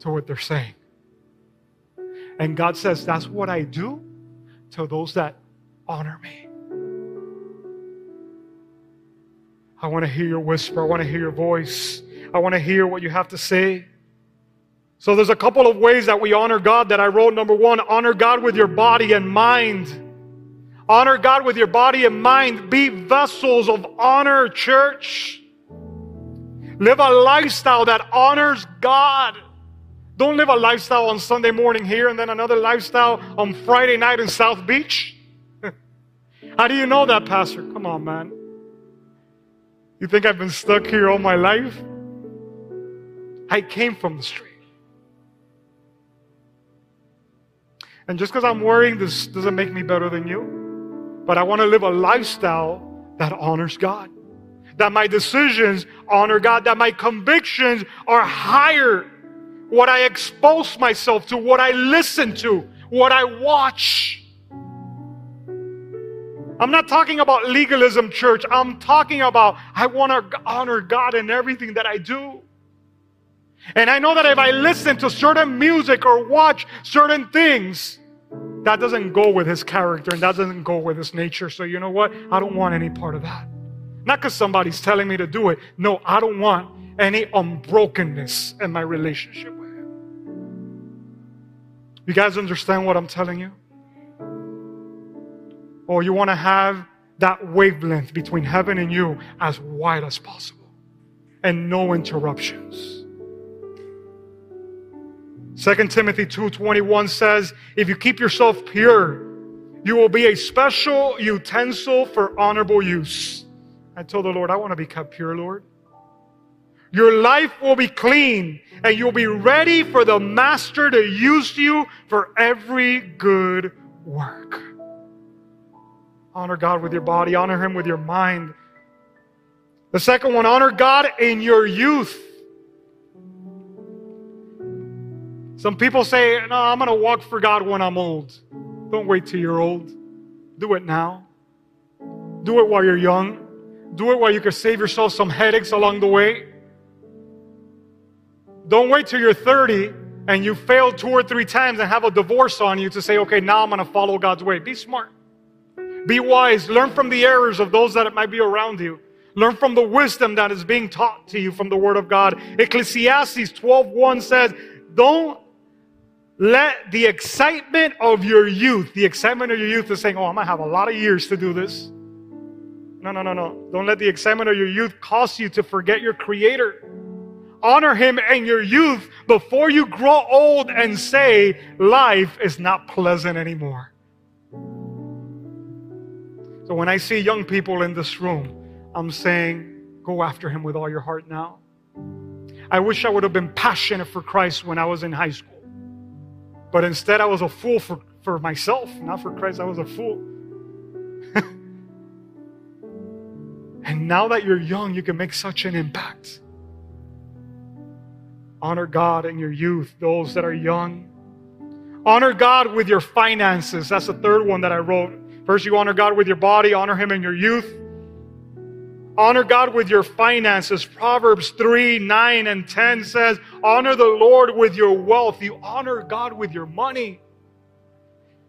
to what they're saying. And God says, That's what I do to those that honor me. I want to hear your whisper. I want to hear your voice. I want to hear what you have to say. So there's a couple of ways that we honor God that I wrote. Number one, honor God with your body and mind. Honor God with your body and mind. Be vessels of honor, church. Live a lifestyle that honors God. Don't live a lifestyle on Sunday morning here and then another lifestyle on Friday night in South Beach. How do you know that, Pastor? Come on, man. You think I've been stuck here all my life? I came from the street. And just because I'm worrying, this doesn't make me better than you. But I want to live a lifestyle that honors God. That my decisions honor God. That my convictions are higher. What I expose myself to, what I listen to, what I watch. I'm not talking about legalism, church. I'm talking about I want to honor God in everything that I do. And I know that if I listen to certain music or watch certain things, that doesn't go with his character and that doesn't go with his nature. So, you know what? I don't want any part of that. Not because somebody's telling me to do it. No, I don't want any unbrokenness in my relationship with him. You guys understand what I'm telling you? Or you want to have that wavelength between heaven and you as wide as possible and no interruptions. 2 Timothy 2:21 says, "If you keep yourself pure, you will be a special utensil for honorable use." I told the Lord, I want to be kept pure, Lord. Your life will be clean and you'll be ready for the master to use you for every good work. Honor God with your body, honor him with your mind. The second one, honor God in your youth. Some people say, No, I'm going to walk for God when I'm old. Don't wait till you're old. Do it now. Do it while you're young. Do it while you can save yourself some headaches along the way. Don't wait till you're 30 and you fail two or three times and have a divorce on you to say, okay, now I'm going to follow God's way. Be smart. Be wise. Learn from the errors of those that might be around you. Learn from the wisdom that is being taught to you from the Word of God. Ecclesiastes 12.1 says, don't let the excitement of your youth, the excitement of your youth is saying, Oh, I'm going to have a lot of years to do this. No, no, no, no. Don't let the excitement of your youth cause you to forget your Creator. Honor Him in your youth before you grow old and say, Life is not pleasant anymore. So when I see young people in this room, I'm saying, Go after Him with all your heart now. I wish I would have been passionate for Christ when I was in high school. But instead, I was a fool for, for myself, not for Christ. I was a fool. and now that you're young, you can make such an impact. Honor God in your youth, those that are young. Honor God with your finances. That's the third one that I wrote. First, you honor God with your body, honor Him in your youth. Honor God with your finances. Proverbs 3 9 and 10 says, Honor the Lord with your wealth. You honor God with your money.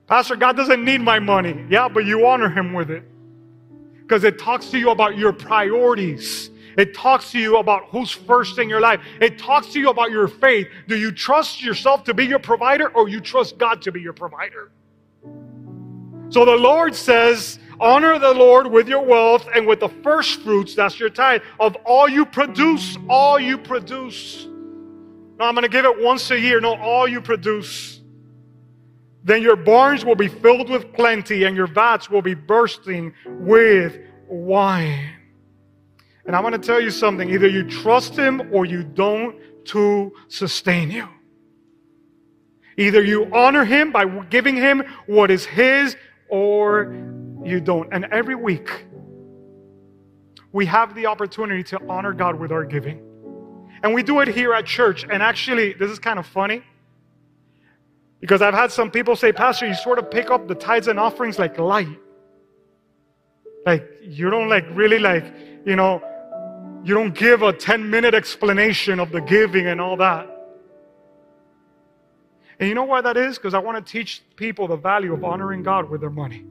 Pastor, God doesn't need my money. Yeah, but you honor Him with it. Because it talks to you about your priorities. It talks to you about who's first in your life. It talks to you about your faith. Do you trust yourself to be your provider or you trust God to be your provider? So the Lord says, Honor the Lord with your wealth and with the first fruits, that's your tithe, of all you produce, all you produce. No, I'm going to give it once a year. No, all you produce. Then your barns will be filled with plenty and your vats will be bursting with wine. And I'm going to tell you something either you trust Him or you don't to sustain you. Either you honor Him by giving Him what is His or you don't. And every week, we have the opportunity to honor God with our giving. And we do it here at church. And actually, this is kind of funny because I've had some people say, Pastor, you sort of pick up the tithes and offerings like light. Like, you don't like really like, you know, you don't give a 10 minute explanation of the giving and all that. And you know why that is? Because I want to teach people the value of honoring God with their money.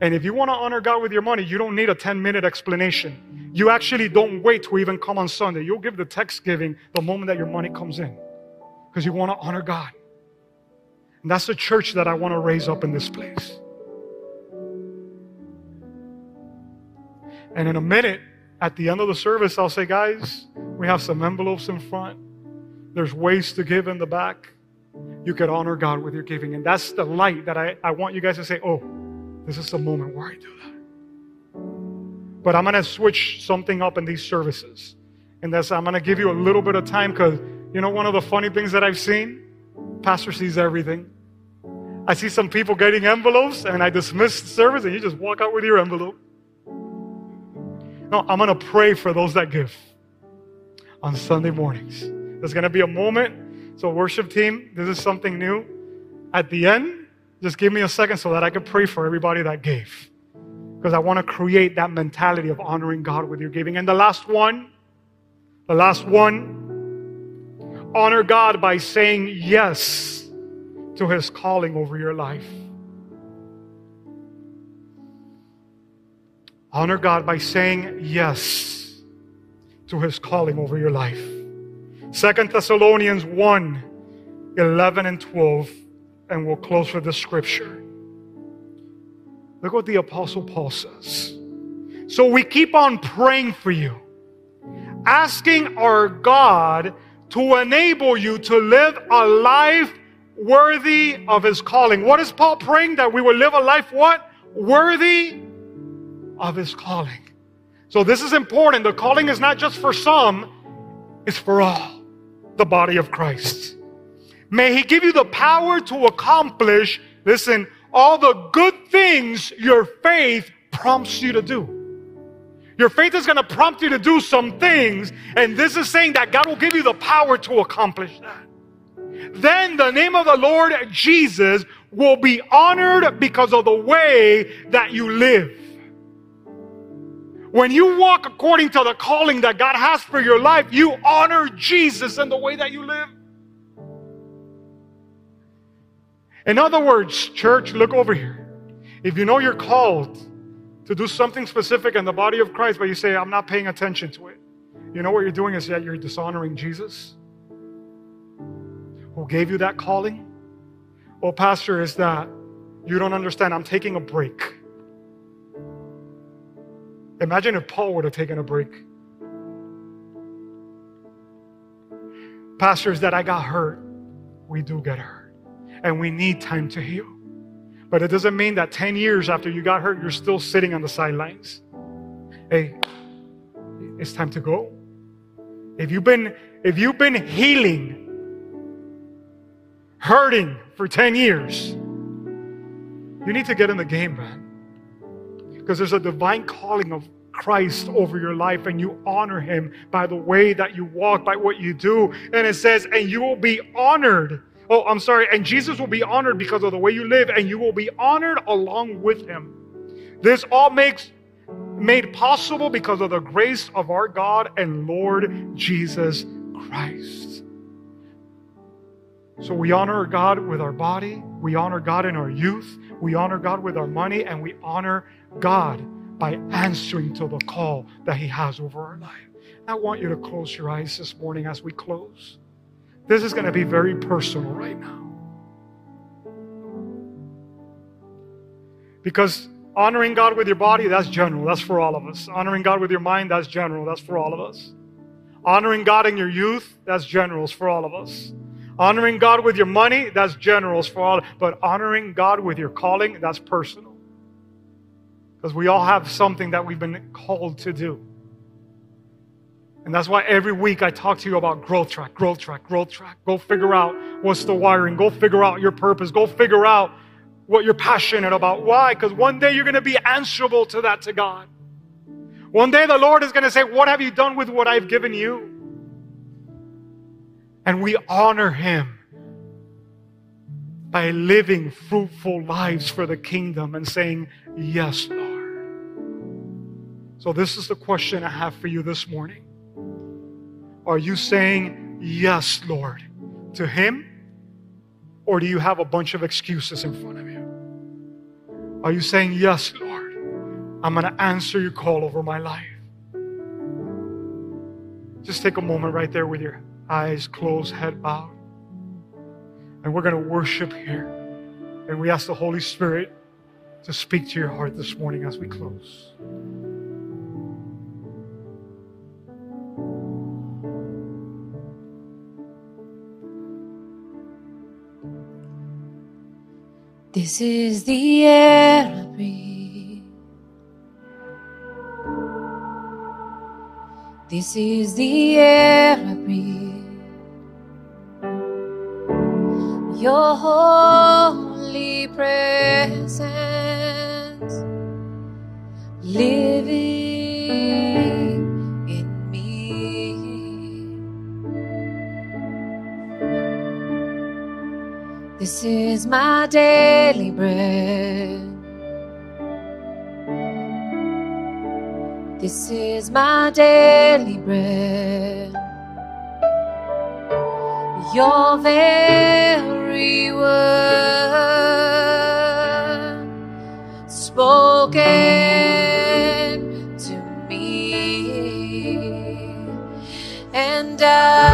And if you want to honor God with your money, you don't need a 10 minute explanation. You actually don't wait to even come on Sunday. You'll give the text giving the moment that your money comes in because you want to honor God. And that's the church that I want to raise up in this place. And in a minute, at the end of the service, I'll say, guys, we have some envelopes in front. There's ways to give in the back. You could honor God with your giving. And that's the light that I, I want you guys to say, oh, this is the moment where I do that. But I'm going to switch something up in these services. And that's, I'm going to give you a little bit of time because, you know, one of the funny things that I've seen? Pastor sees everything. I see some people getting envelopes and I dismiss the service and you just walk out with your envelope. No, I'm going to pray for those that give on Sunday mornings. There's going to be a moment. So, worship team, this is something new. At the end, just give me a second so that I can pray for everybody that gave. Because I want to create that mentality of honoring God with your giving. And the last one, the last one, honor God by saying yes to his calling over your life. Honor God by saying yes to his calling over your life. Second Thessalonians 1 11 and 12, and we'll close with the scripture. Look what the Apostle Paul says. So we keep on praying for you, asking our God to enable you to live a life worthy of his calling. What is Paul praying? That we will live a life what? Worthy of his calling. So this is important. The calling is not just for some, it's for all, the body of Christ. May he give you the power to accomplish, listen, all the good things your faith prompts you to do. Your faith is going to prompt you to do some things, and this is saying that God will give you the power to accomplish that then the name of the Lord Jesus will be honored because of the way that you live. When you walk according to the calling that God has for your life, you honor Jesus in the way that you live. In other words, church, look over here. If you know you're called to do something specific in the body of Christ, but you say, I'm not paying attention to it, you know what you're doing is that you're dishonoring Jesus who gave you that calling? Well, Pastor, is that you don't understand. I'm taking a break. Imagine if Paul would have taken a break. Pastors, that I got hurt. We do get hurt. And we need time to heal. But it doesn't mean that 10 years after you got hurt, you're still sitting on the sidelines. Hey, it's time to go. If you've been if you've been healing hurting for 10 years, you need to get in the game, man. Because there's a divine calling of Christ over your life, and you honor him by the way that you walk, by what you do. And it says, and you will be honored. Oh, I'm sorry. And Jesus will be honored because of the way you live, and you will be honored along with him. This all makes made possible because of the grace of our God and Lord Jesus Christ. So we honor God with our body, we honor God in our youth, we honor God with our money, and we honor God by answering to the call that He has over our life. I want you to close your eyes this morning as we close. This is going to be very personal right now. Because honoring God with your body, that's general. That's for all of us. Honoring God with your mind, that's general. That's for all of us. Honoring God in your youth, that's general. For all of us. Honoring God with your money, that's generals for all. But honoring God with your calling, that's personal. Because we all have something that we've been called to do. And that's why every week I talk to you about growth track, growth track, growth track. Go figure out what's the wiring. Go figure out your purpose. Go figure out what you're passionate about. Why? Because one day you're going to be answerable to that to God. One day the Lord is going to say, What have you done with what I've given you? And we honor him by living fruitful lives for the kingdom and saying, Yes, Lord. So, this is the question I have for you this morning. Are you saying, Yes, Lord, to him? Or do you have a bunch of excuses in front of you? Are you saying, Yes, Lord, I'm going to answer your call over my life? Just take a moment right there with your eyes closed, head bowed. And we're going to worship here. And we ask the Holy Spirit to speak to your heart this morning as we close. This is the air I breathe. This is the air I breathe. Your holy presence living This is my daily bread. This is my daily bread. Your very word spoken to me, and I,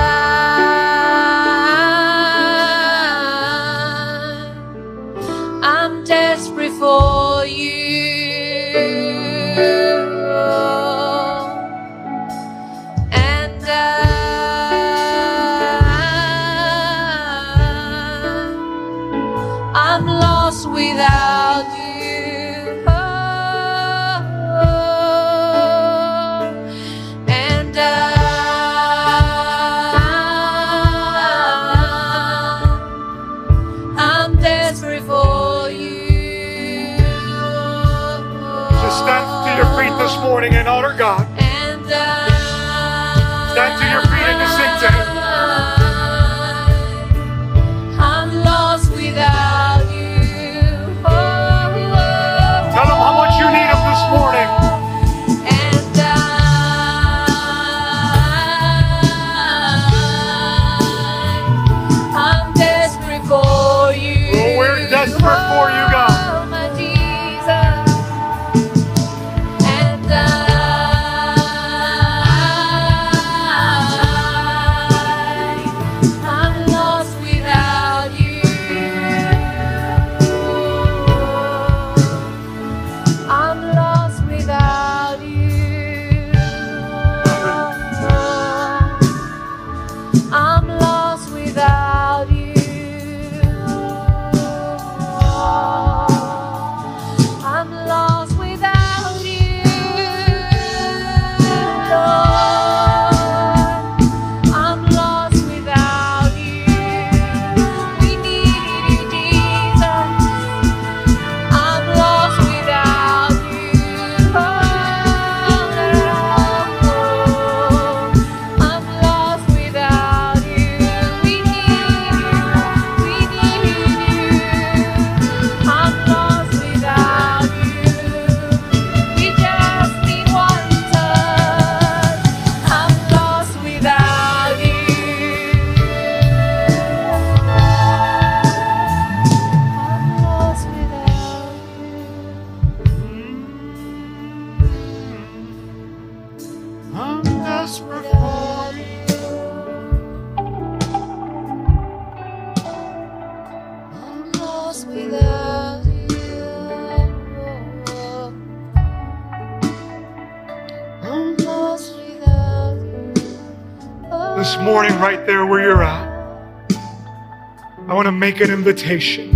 make an invitation.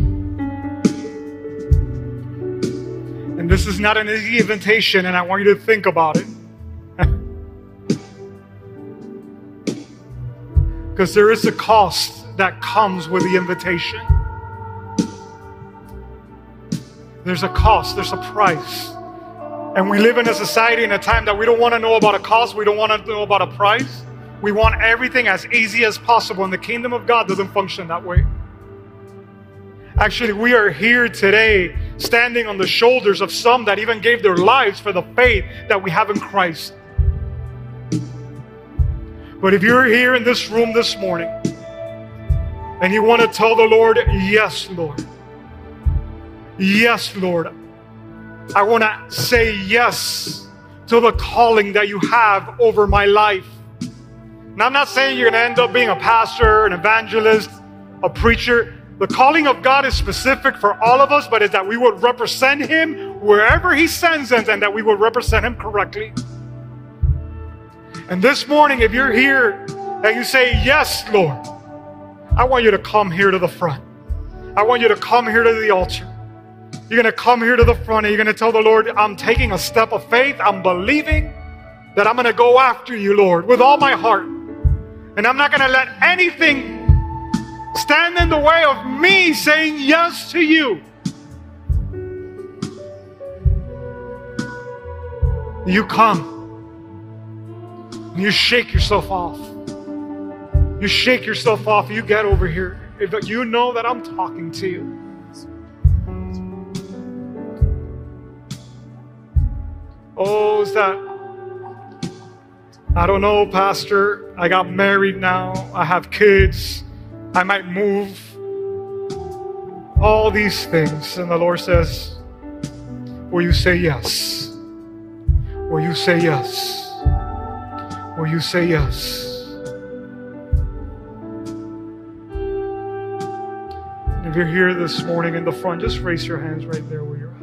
And this is not an easy invitation, and I want you to think about it. Because there is a cost that comes with the invitation. There's a cost, there's a price. And we live in a society in a time that we don't want to know about a cost, we don't want to know about a price. We want everything as easy as possible, and the kingdom of God doesn't function that way. Actually, we are here today standing on the shoulders of some that even gave their lives for the faith that we have in Christ. But if you're here in this room this morning and you want to tell the Lord, Yes, Lord. Yes, Lord. I want to say yes to the calling that you have over my life. Now, I'm not saying you're going to end up being a pastor, an evangelist, a preacher. The calling of God is specific for all of us, but is that we would represent Him wherever He sends us and that we would represent Him correctly. And this morning, if you're here and you say, Yes, Lord, I want you to come here to the front. I want you to come here to the altar. You're going to come here to the front and you're going to tell the Lord, I'm taking a step of faith. I'm believing that I'm going to go after you, Lord, with all my heart. And I'm not going to let anything stand in the way of me saying yes to you. You come. You shake yourself off. You shake yourself off. You get over here. You know that I'm talking to you. Oh, is that? I don't know, Pastor. I got married now. I have kids. I might move. All these things. And the Lord says, Will you say yes? Will you say yes? Will you say yes? If you're here this morning in the front, just raise your hands right there where you're at.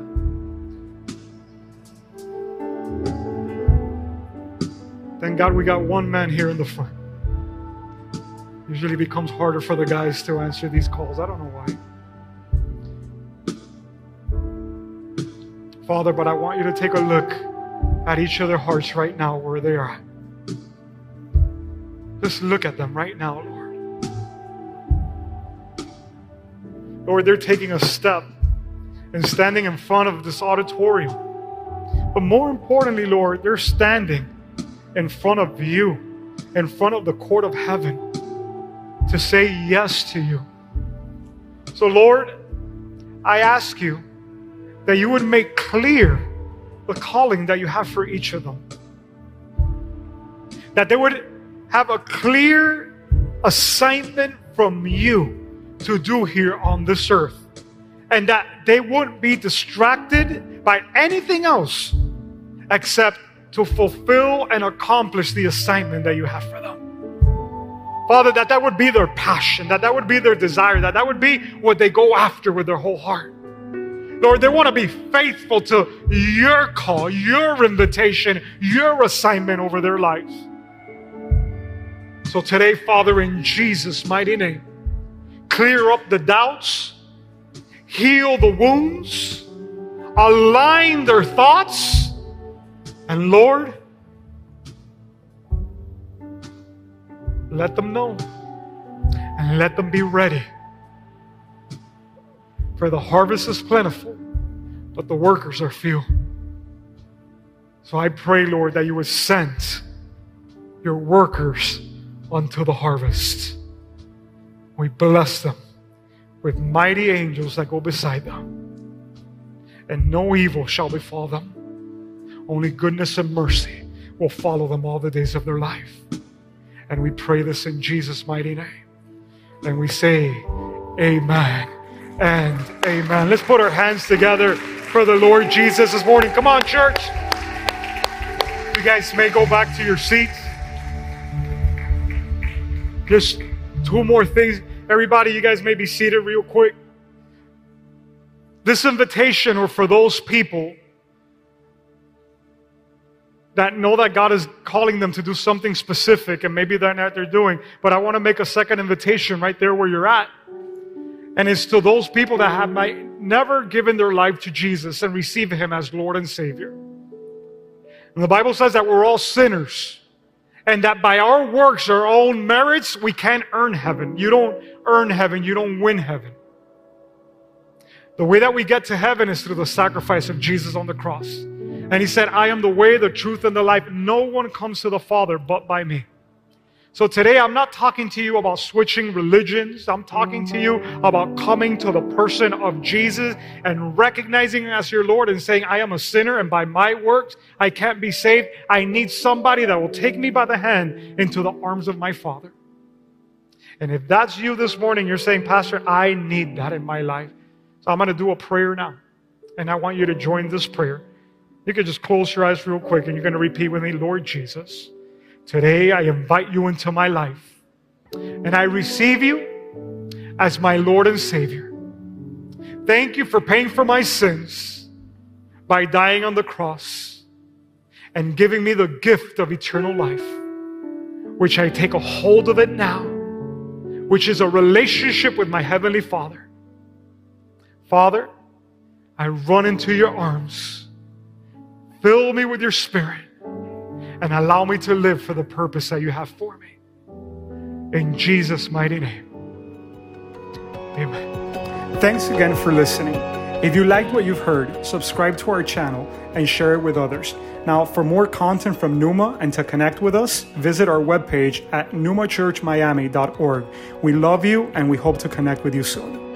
Thank God we got one man here in the front. Usually becomes harder for the guys to answer these calls. I don't know why. Father, but I want you to take a look at each of their hearts right now where they are. Just look at them right now, Lord. Lord, they're taking a step and standing in front of this auditorium. But more importantly, Lord, they're standing in front of you, in front of the court of heaven, to say yes to you. So, Lord, I ask you that you would make clear the calling that you have for each of them. That they would have a clear assignment from you to do here on this earth. And that they wouldn't be distracted by anything else except to fulfill and accomplish the assignment that you have for them. Father, that that would be their passion, that that would be their desire, that that would be what they go after with their whole heart. Lord, they want to be faithful to your call, your invitation, your assignment over their lives. So today, Father, in Jesus' mighty name, clear up the doubts, heal the wounds, align their thoughts and Lord, let them know and let them be ready. For the harvest is plentiful, but the workers are few. So I pray, Lord, that you would send your workers unto the harvest. We bless them with mighty angels that go beside them, and no evil shall befall them only goodness and mercy will follow them all the days of their life. And we pray this in Jesus' mighty name. And we say, Amen and Amen. Let's put our hands together for the Lord Jesus this morning. Come on, church. You guys may go back to your seats. Just two more things. Everybody, you guys may be seated real quick. This invitation or for those people that know that God is calling them to do something specific and maybe they're not they're doing. But I want to make a second invitation right there where you're at. And it's to those people that have never given their life to Jesus and received Him as Lord and Savior. And the Bible says that we're all sinners and that by our works, our own merits, we can't earn heaven. You don't earn heaven, you don't win heaven. The way that we get to heaven is through the sacrifice of Jesus on the cross. And he said, I am the way, the truth, and the life. No one comes to the Father but by me. So today I'm not talking to you about switching religions. I'm talking to you about coming to the person of Jesus and recognizing him as your Lord and saying, I am a sinner and by my works I can't be saved. I need somebody that will take me by the hand into the arms of my Father. And if that's you this morning, you're saying, Pastor, I need that in my life. So I'm going to do a prayer now. And I want you to join this prayer. You can just close your eyes real quick and you're going to repeat with me Lord Jesus, today I invite you into my life and I receive you as my Lord and Savior. Thank you for paying for my sins by dying on the cross and giving me the gift of eternal life, which I take a hold of it now, which is a relationship with my Heavenly Father. Father, I run into your arms Fill me with your spirit and allow me to live for the purpose that you have for me. In Jesus' mighty name. Amen. Thanks again for listening. If you liked what you've heard, subscribe to our channel and share it with others. Now, for more content from Pneuma and to connect with us, visit our webpage at pneumachurchmiami.org. We love you and we hope to connect with you soon.